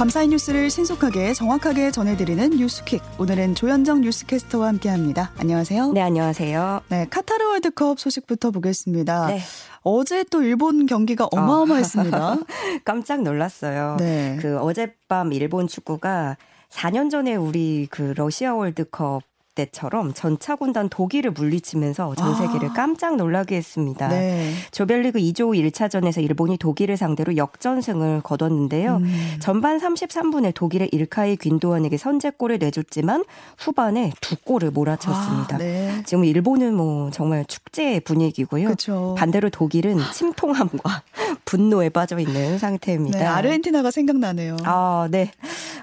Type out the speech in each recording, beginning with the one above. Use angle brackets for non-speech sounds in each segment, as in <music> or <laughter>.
밤사이 뉴스를 신속하게 정확하게 전해드리는 뉴스킥. 오늘은 조현정 뉴스캐스터와 함께합니다. 안녕하세요. 네, 안녕하세요. 네, 카타르 월드컵 소식부터 보겠습니다. 네. 어제 또 일본 경기가 어마어마했습니다. 어. <laughs> 깜짝 놀랐어요. 네. 그 어젯밤 일본 축구가 4년 전에 우리 그 러시아 월드컵 때처럼 전차 군단 독일을 물리치면서 전 세계를 아. 깜짝 놀라게 했습니다. 네. 조별리그 2조 1차전에서 일본이 독일을 상대로 역전승을 거뒀는데요. 음. 전반 33분에 독일의 일카이 귄도안에게 선제골을 내줬지만 후반에 두 골을 몰아쳤습니다. 아, 네. 지금 일본은 뭐 정말 축제 분위기고요. 그쵸. 반대로 독일은 침통함과 <laughs> 분노에 빠져 있는 상태입니다. 네, 아르헨티나가 생각나네요. 아, 네.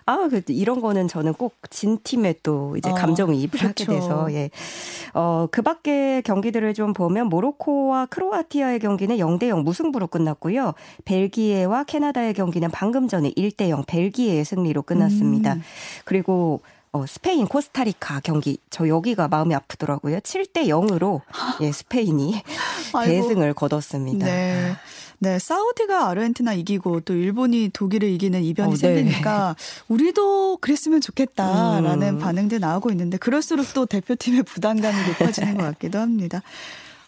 아, 그 이런 거는 저는 꼭 진 팀에 또 이제 아, 감정이입을 어, 하게 돼서 예. 어, 그 밖에 경기들을 좀 보면 모로코와 크로아티아의 경기는 0대 0 무승부로 끝났고요. 벨기에와 캐나다의 경기는 방금 전에 1대 0 벨기에의 승리로 끝났습니다. 음. 그리고 어, 스페인 코스타리카 경기 저 여기가 마음이 아프더라고요. 7대 0으로 <laughs> 예, 스페인이 대승을 거뒀습니다. 네. 네, 사우디가 아르헨티나 이기고 또 일본이 독일을 이기는 이변이 어, 네. 생기니까 우리도 그랬으면 좋겠다라는 음. 반응들 나오고 있는데 그럴수록 또 대표팀의 부담감이 높아지는 것 같기도 합니다.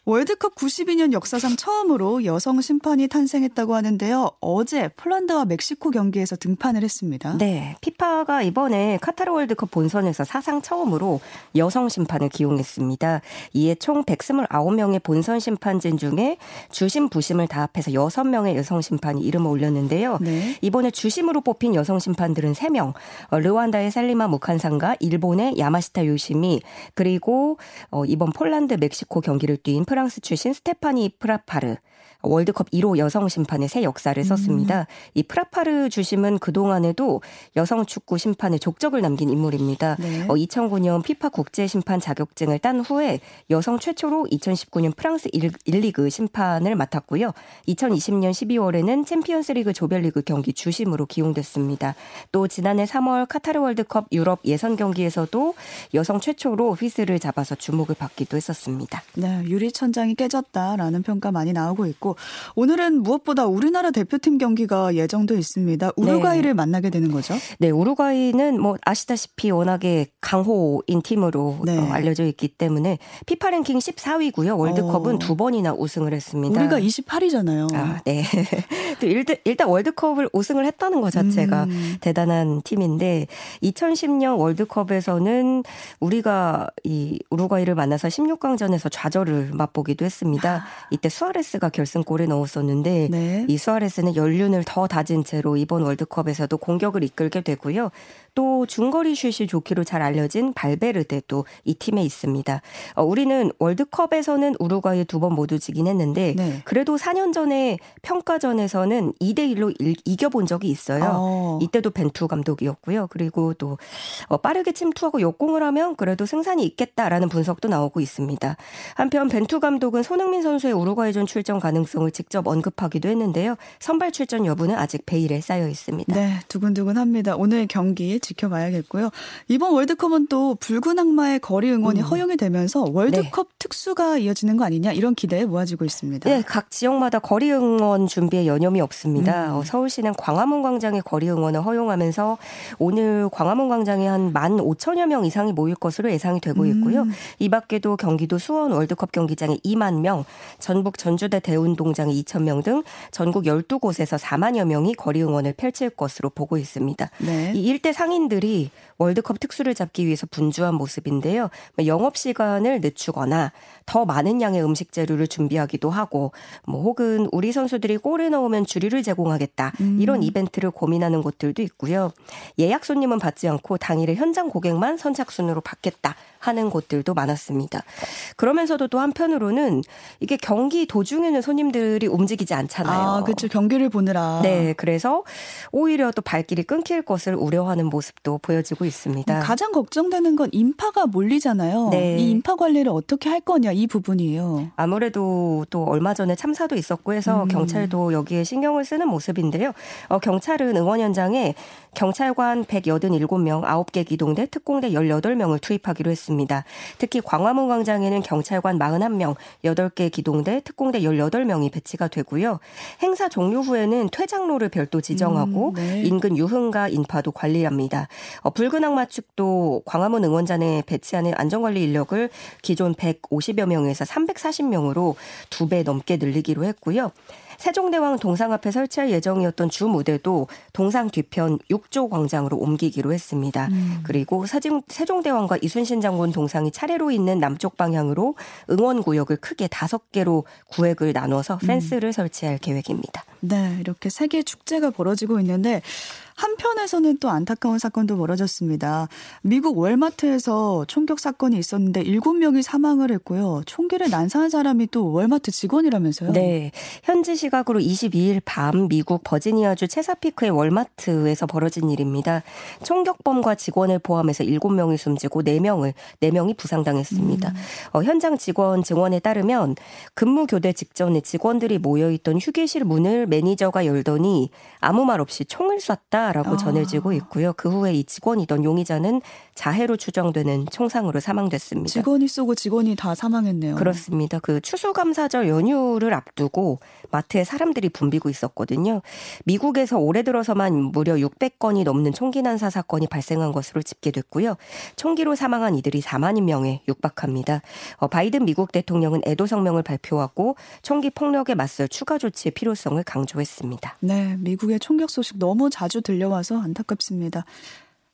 월드컵 92년 역사상 처음으로 여성 심판이 탄생했다고 하는데요. 어제 폴란드와 멕시코 경기에서 등판을 했습니다. 네. 피파가 이번에 카타르 월드컵 본선에서 사상 처음으로 여성 심판을 기용했습니다. 이에 총 129명의 본선 심판진 중에 주심 부심을 다 합해서 6명의 여성 심판이 이름을 올렸는데요. 네. 이번에 주심으로 뽑힌 여성 심판들은 3명. 어, 르완다의 살리마 무칸상과 일본의 야마시타 요시미 그리고 어, 이번 폴란드 멕시코 경기를 뛴 프라 프랑스 출신 스테파니 프라파르 월드컵 1호 여성 심판의 새 역사를 썼습니다. 음. 이 프라파르 주심은 그동안에도 여성 축구 심판의 족적을 남긴 인물입니다. 네. 어, 2009년 피파 국제 심판 자격증을 딴 후에 여성 최초로 2019년 프랑스 1, 리그 심판을 맡았고요. 2020년 12월에는 챔피언스리그 조별리그 경기 주심으로 기용됐습니다. 또 지난해 3월 카타르 월드컵 유럽 예선 경기에서도 여성 최초로 휘슬을 잡아서 주목을 받기도 했었습니다. 네, 유리천장이 깨졌다라는 평가 많이 나오고 있고 있고 오늘은 무엇보다 우리나라 대표팀 경기가 예정돼 있습니다. 우루과이를 네. 만나게 되는 거죠? 네, 우루과이는 뭐 아시다시피 워낙에 강호인 팀으로 네. 어, 알려져 있기 때문에 피파 랭킹 14위고요. 월드컵은 어. 두 번이나 우승을 했습니다. 우리가 28위잖아요. 아, 네. <laughs> 또 일단, 일단 월드컵을 우승을 했다는 것 자체가 음. 대단한 팀인데 2010년 월드컵에서는 우리가 이 우루과이를 만나서 16강전에서 좌절을 맛보기도 했습니다. 이때 수아레스가 결승 결승골을 넣었었는데 네. 이 수아레스는 연륜을 더 다진 채로 이번 월드컵에서도 공격을 이끌게 되고요. 또 중거리 슛이 좋기로 잘 알려진 발베르데도 이 팀에 있습니다. 어, 우리는 월드컵에서는 우루과이 두 번 모두 지긴 했는데 네. 그래도 4년 전에 평가전에서는 2대 1로 이겨본 적이 있어요. 어. 이때도 벤투 감독이었고요. 그리고 또 어, 빠르게 침투하고 역공을 하면 그래도 승산이 있겠다라는 분석도 나오고 있습니다. 한편 벤투 감독은 손흥민 선수의 우루과이전 출전 가능성을 직접 언급하기도 했는데요. 선발 출전 여부는 아직 베일에 쌓여 있습니다. 네, 두근두근합니다. 오늘 경기 지켜봐야겠고요. 이번 월드컵은 또 붉은 악마의 거리 응원이 음. 허용이 되면서 월드컵 네. 특수가 이어지는 거 아니냐 이런 기대에 모아지고 있습니다. 네, 각 지역마다 거리 응원 준비에 여념이 없습니다. 음. 어, 서울시는 광화문 광장의 거리 응원을 허용하면서 오늘 광화문 광장에 한 15,000여 명 이상이 모일 것으로 예상이 되고 있고요. 음. 이 밖에도 경기도 수원 월드컵 경기장에 2만 명, 전북 전주대 대운동장에 2천 명 등 전국 12곳에서 4만여 명이 거리 응원을 펼칠 것으로 보고 있습니다. 네. 이 일대 상인 상인들이 월드컵 특수를 잡기 위해서 분주한 모습인데요. 뭐 영업 시간을 늦추거나 더 많은 양의 음식 재료를 준비하기도 하고 뭐 혹은 우리 선수들이 골을 넣으면 주류를 제공하겠다. 음. 이런 이벤트를 고민하는 곳들도 있고요. 예약 손님은 받지 않고 당일에 현장 고객만 선착순으로 받겠다 하는 곳들도 많았습니다. 그러면서도 또 한편으로는 이게 경기 도중에는 손님들이 움직이지 않잖아요. 아, 그렇죠. 경기를 보느라. 네, 그래서 오히려 또 발길이 끊길 것을 우려하는 모습도 보여지고 있습니다. 가장 걱정되는 건 인파가 몰리잖아요. 네. 이 인파 관리를 어떻게 할 거냐 이 부분이에요. 아무래도 또 얼마 전에 참사도 있었고 해서 음. 경찰도 여기에 신경을 쓰는 모습인데요. 어, 경찰은 응원 현장에 경찰관 187명, 9개 기동대, 특공대 18명을 투입하기로 했습니다. 특히 광화문 광장에는 경찰관 41명, 8개 기동대, 특공대 18명이 명이 배치가 되고요. 행사 종료 후에는 퇴장로를 별도 지정하고 음, 네. 인근 유흥가 인파도 관리합니다. 어, 붉은 측도 광화문 응원장에 배치하는 안전관리 인력을 기존 150여 명에서 340명으로 두 배 넘게 늘리기로 했고요. 세종대왕 동상 앞에 설치할 예정이었던 주 무대도 동상 뒤편 6조 광장으로 옮기기로 했습니다. 음. 그리고 세종, 세종대왕과 이순신 장군 동상이 차례로 있는 남쪽 방향으로 응원 구역을 크게 다섯 개로 구획을 나눠서 펜스를 음. 설치할 계획입니다. 네, 이렇게 세계 축제가 벌어지고 있는데 한편에서는 또 안타까운 사건도 벌어졌습니다. 미국 월마트에서 총격 사건이 있었는데 7명이 사망을 했고요. 총기를 난사한 사람이 또 월마트 직원이라면서요? 네. 현지 시각으로 22일 밤 미국 버지니아주 체사피크의 월마트에서 벌어진 일입니다. 총격범과 직원을 포함해서 7명이 숨지고 4명을 4명이 부상당했습니다. 음. 어, 현장 직원 증언에 따르면 근무 교대 직전에 직원들이 모여 있던 휴게실 문을 매니저가 열더니 아무 말 없이 총을 쐈다 라고 아. 전해지고 있고요. 그 후에 이 직원이던 용의자는 자해로 추정되는 총상으로 사망됐습니다. 직원이 쏘고 직원이 다 사망했네요. 그렇습니다. 그 추수감사절 연휴를 앞두고 마트에 사람들이 붐비고 있었거든요. 미국에서 올해 들어서만 무려 600건이 넘는 총기 난사 사건이 발생한 것으로 집계됐고요. 총기로 사망한 이들이 4만여 명에 육박합니다. 어, 바이든 미국 대통령은 애도 성명을 발표하고 총기 폭력에 맞설 추가 조치의 필요성을 강조했습니다. 네, 미국의 총격 소식 너무 자주 들려 들려와서 안타깝습니다.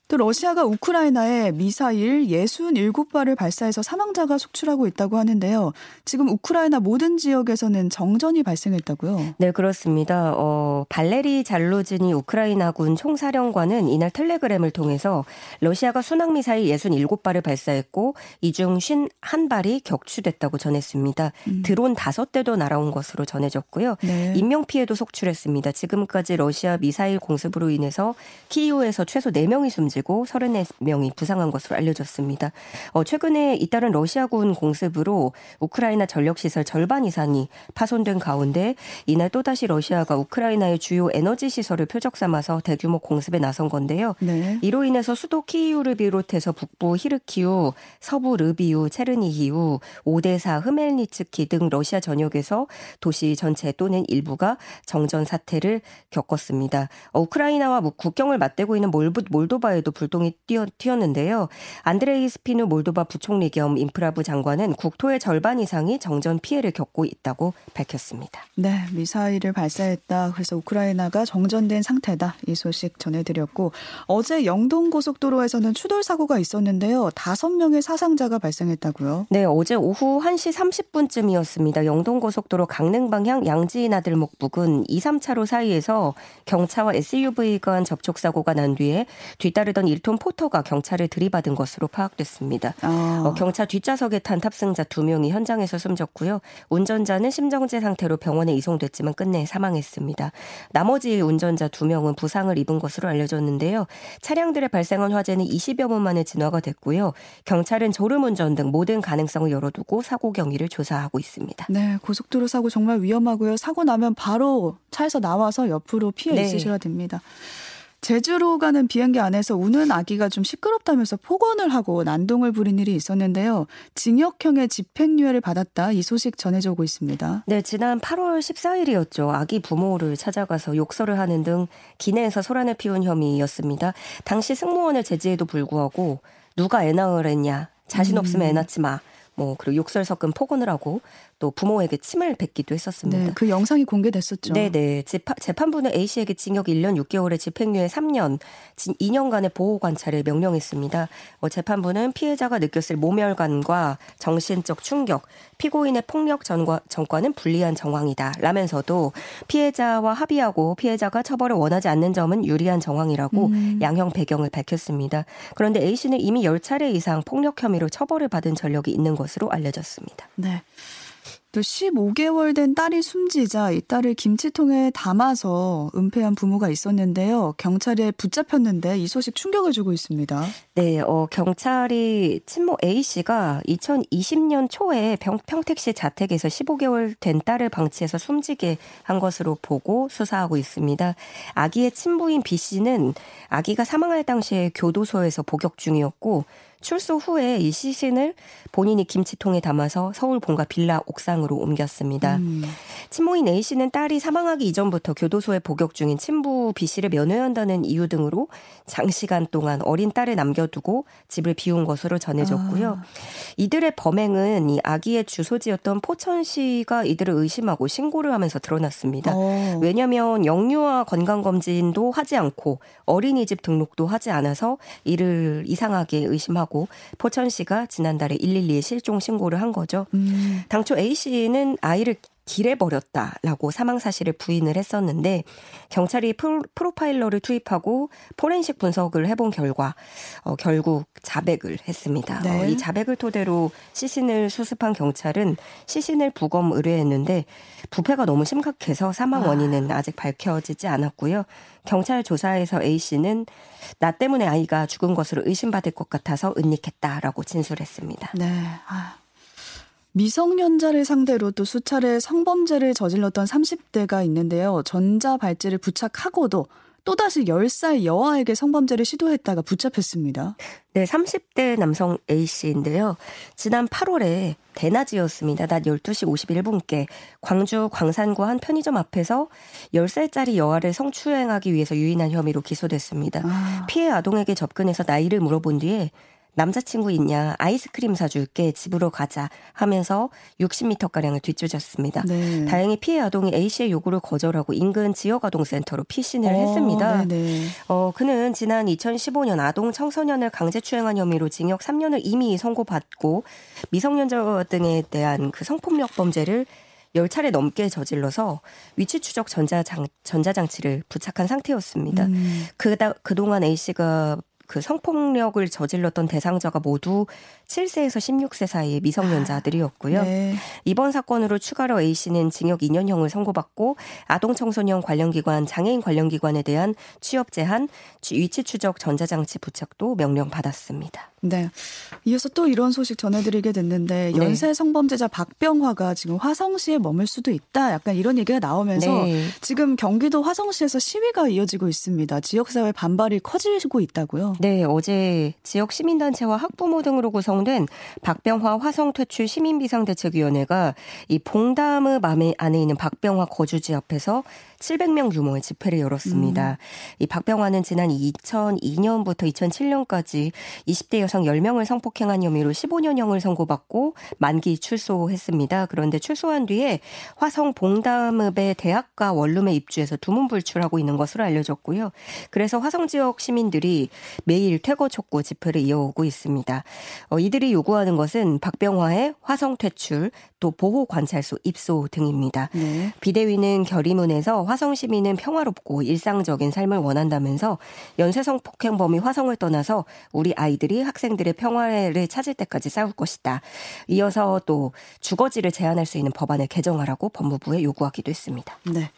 또 러시아가 우크라이나에 미사일 67발을 발사해서 사망자가 속출하고 있다고 하는데요. 지금 우크라이나 모든 지역에서는 정전이 발생했다고요? 네, 그렇습니다. 어, 발레리 잘루즈니 우크라이나군 총사령관은 이날 텔레그램을 통해서 러시아가 순항미사일 67발을 발사했고 이 중 51발이 격추됐다고 전했습니다. 음. 드론 5대도 날아온 것으로 전해졌고요. 네. 인명피해도 속출했습니다. 지금까지 러시아 미사일 공습으로 인해서 키이우에서 최소 4명이 숨지 숨지고 34명이 부상한 것으로 알려졌습니다. 어, 최근에 잇따른 러시아군 공습으로 우크라이나 전력시설 절반 이상이 파손된 가운데 이날 또다시 러시아가 우크라이나의 주요 에너지 시설을 표적 삼아서 대규모 공습에 나선 건데요. 네. 이로 인해서 수도 키이우를 비롯해서 북부 히르키우, 서부 르비우, 체르니히우, 오데사, 흐멜니츠키 등 러시아 전역에서 도시 전체 또는 일부가 정전 사태를 겪었습니다. 어, 우크라이나와 국경을 맞대고 있는 몰부, 몰도 에도 불똥이 뛰어, 튀었는데요. 안드레이 스피누 몰도바 부총리 겸 인프라부 장관은 국토의 절반 이상이 정전 피해를 겪고 있다고 밝혔습니다. 네, 미사일을 발사했다. 그래서 우크라이나가 정전된 상태다. 이 소식 전해드렸고 어제 영동 고속도로에서는 추돌 사고가 있었는데요. 다섯 명의 사상자가 발생했다고요? 네, 어제 오후 1시 30분쯤이었습니다. 영동 고속도로 강릉 방향 양지인 아들목 부근 2, 3차로 사이에서 경차와 SUV 간 접촉 사고가 난 뒤에 뒤따르 달리던 1톤 포터가 경찰을 들이받은 것으로 파악됐습니다. 아. 어, 경차 뒷좌석에 탄 탑승자 2명이 현장에서 숨졌고요. 운전자는 심정지 상태로 병원에 이송됐지만 끝내 사망했습니다. 나머지 운전자 2명은 부상을 입은 것으로 알려졌는데요. 차량들의 발생한 화재는 20여 분 만에 진화가 됐고요. 경찰은 졸음운전 등 모든 가능성을 열어두고 사고 경위를 조사하고 있습니다. 네, 고속도로 사고 정말 위험하고요. 사고 나면 바로 차에서 나와서 옆으로 피해 네. 있으셔야 됩니다. 제주로 가는 비행기 안에서 우는 아기가 좀 시끄럽다면서 폭언을 하고 난동을 부린 일이 있었는데요. 징역형의 집행유예를 받았다 이 소식 전해져 오고 있습니다. 네, 지난 8월 14일이었죠. 아기 부모를 찾아가서 욕설을 하는 등 기내에서 소란을 피운 혐의였습니다. 당시 승무원을 제지에도 불구하고 누가 애 낳으려 했냐. 자신 없으면 애 음. 낳지 마. 뭐 그리고 욕설 섞은 폭언을 하고 또 부모에게 침을 뱉기도 했었습니다. 네, 그 영상이 공개됐었죠. 네, 네. 재판부는 A 씨에게 징역 1년 6개월에 집행유예 3년, 2년간의 보호 관찰을 명령했습니다. 어, 재판부는 피해자가 느꼈을 모멸감과 정신적 충격, 피고인의 폭력 전과, 전과는 불리한 정황이다. 라면서도 피해자와 합의하고 피해자가 처벌을 원하지 않는 점은 유리한 정황이라고 음. 양형 배경을 밝혔습니다. 그런데 A 씨는 이미 10차례 이상 폭력 혐의로 처벌을 받은 전력이 있는 것 으로 알려졌습니다. 네. 또 15개월 된 딸이 숨지자 이 딸을 김치통에 담아서 은폐한 부모가 있었는데요. 경찰에 붙잡혔는데 이 소식 충격을 주고 있습니다. 네, 어, 경찰이 친모 A 씨가 2020년 초에 평, 택시 자택에서 15개월 된 딸을 방치해서 숨지게 한 것으로 보고 수사하고 있습니다. 아기의 친부인 B 씨는 아기가 사망할 당시에 교도소에서 복역 중이었고 출소 후에 이 시신을 본인이 김치통에 담아서 서울 본가 빌라 옥상으로 옮겼습니다. 음. 친모인 A 씨는 딸이 사망하기 이전부터 교도소에 복역 중인 친부 B 씨를 면회한다는 이유 등으로 장시간 동안 어린 딸을 남겨두고 집을 비운 것으로 전해졌고요. 아. 이들의 범행은 이 아기의 주소지였던 포천시가 이들을 의심하고 신고를 하면서 드러났습니다. 어. 왜냐하면 영유아 건강검진도 하지 않고 어린이집 등록도 하지 않아서 이를 이상하게 의심하고 포천시가 지난달에 112에 실종 신고를 한 거죠. 음. 당초 A 씨는 아이를 길에 버렸다라고 사망 사실을 부인을 했었는데 경찰이 프로파일러를 투입하고 포렌식 분석을 해본 결과 어, 결국 자백을 했습니다. 네. 어, 이 자백을 토대로 시신을 수습한 경찰은 시신을 부검 의뢰했는데 부패가 너무 심각해서 사망 아. 원인은 아. 아직 밝혀지지 않았고요. 경찰 조사에서 A 씨는 나 때문에 아이가 죽은 것으로 의심받을 것 같아서 은닉했다라고 진술했습니다. 네. 아. 미성년자를 상대로 또 수차례 성범죄를 저질렀던 30대가 있는데요. 전자 발찌를 부착하고도 또다시 10살 여아에게 성범죄를 시도했다가 붙잡혔습니다. 네, 30대 남성 A씨인데요. 지난 8월에 대낮이었습니다. 낮 12시 51분께 광주 광산구 한 편의점 앞에서 10살짜리 여아를 성추행하기 위해서 유인한 혐의로 기소됐습니다. 아. 피해 아동에게 접근해서 나이를 물어본 뒤에 남자친구 있냐 아이스크림 사줄게 집으로 가자 하면서 60m가량을 뒤쫓았습니다. 네. 다행히 피해 아동이 A씨의 요구를 거절하고 인근 지역아동센터로 피신을 어, 했습니다. 네네. 어, 그는 지난 2015년 아동 청소년을 강제추행한 혐의로 징역 3년을 이미 선고받고 미성년자 등에 대한 그 성폭력 범죄를 10차례 넘게 저질러서 위치 추적 전자장, 전자장치를 부착한 상태였습니다. 음. 그다, 그동안 A씨가 그 성폭력을 저질렀던 대상자가 모두 7세에서 16세 사이의 미성년자들이었고요. 네. 이번 사건으로 추가로 A 씨는 징역 2년형을 선고받고 아동 청소년 관련 기관, 장애인 관련 기관에 대한 취업 제한, 위치 추적 전자장치 부착도 명령 받았습니다. 네. 이어서 또 이런 소식 전해드리게 됐는데 네. 연쇄 성범죄자 박병화가 지금 화성시에 머물 수도 있다. 약간 이런 얘기가 나오면서 네. 지금 경기도 화성시에서 시위가 이어지고 있습니다. 지역사회 반발이 커지고 있다고요. 네, 어제 지역 시민단체와 학부모 등으로 구성된 박병화 화성 퇴출 시민비상대책위원회가 이 봉담읍 안에 있는 박병화 거주지 앞에서 700명 규모의 집회를 열었습니다. 음. 이 박병화는 지난 2002년부터 2007년까지 20대 여성 10명을 성폭행한 혐의로 15년형을 선고받고 만기 출소했습니다. 그런데 출소한 뒤에 화성 봉담읍의 대학가 원룸에 입주해서 두문불출하고 있는 것으로 알려졌고요. 그래서 화성 지역 시민들이 매일 퇴거 촉구 집회를 이어오고 있습니다. 어, 이들이 요구하는 것은 박병화의 화성 퇴출, 또 보호 관찰소 입소 등입니다. 네. 비대위는 결의문에서 화성 시민은 평화롭고 일상적인 삶을 원한다면서 연쇄성 폭행범이 화성을 떠나서 우리 아이들이 학생들의 평화를 찾을 때까지 싸울 것이다. 이어서 또 주거지를 제한할 수 있는 법안을 개정하라고 법무부에 요구하기도 했습니다. 네.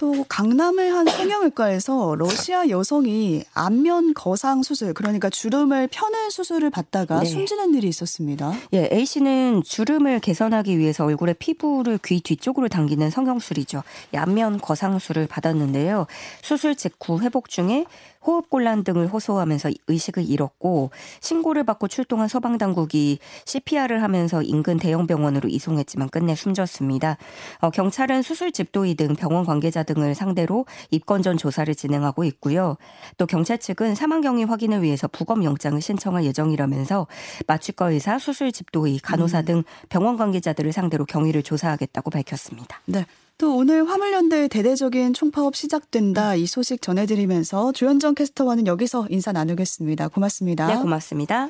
또 강남의 한 성형외과에서 러시아 여성이 안면 거상 수술 그러니까 주름을 펴는 수술을 받다가 네. 숨지는 일이 있었습니다. 예, A 씨는 주름을 개선하기 위해서 얼굴의 피부를 귀 뒤쪽으로 당기는 성형술이죠. 안면 거상술을 받았는데요. 수술 직후 회복 중에 호흡곤란 등을 호소하면서 의식을 잃었고 신고를 받고 출동한 소방당국이 CPR을 하면서 인근 대형 병원으로 이송했지만 끝내 숨졌습니다. 어, 경찰은 수술 집도의 등 병원 관계자 등을 상대로 입건 전 조사를 진행하고 있고요. 또 경찰 측은 사망 경위 확인을 위해서 부검 영장을 신청할 예정이라면서 마취과 의사, 수술 집도의, 간호사 음. 등 병원 관계자들을 상대로 경위를 조사하겠다고 밝혔습니다. 네. 또 오늘 화물연대 대대적인 총파업 시작된다 이 소식 전해드리면서 조현정 캐스터와는 여기서 인사 나누겠습니다. 고맙습니다. 네, 고맙습니다.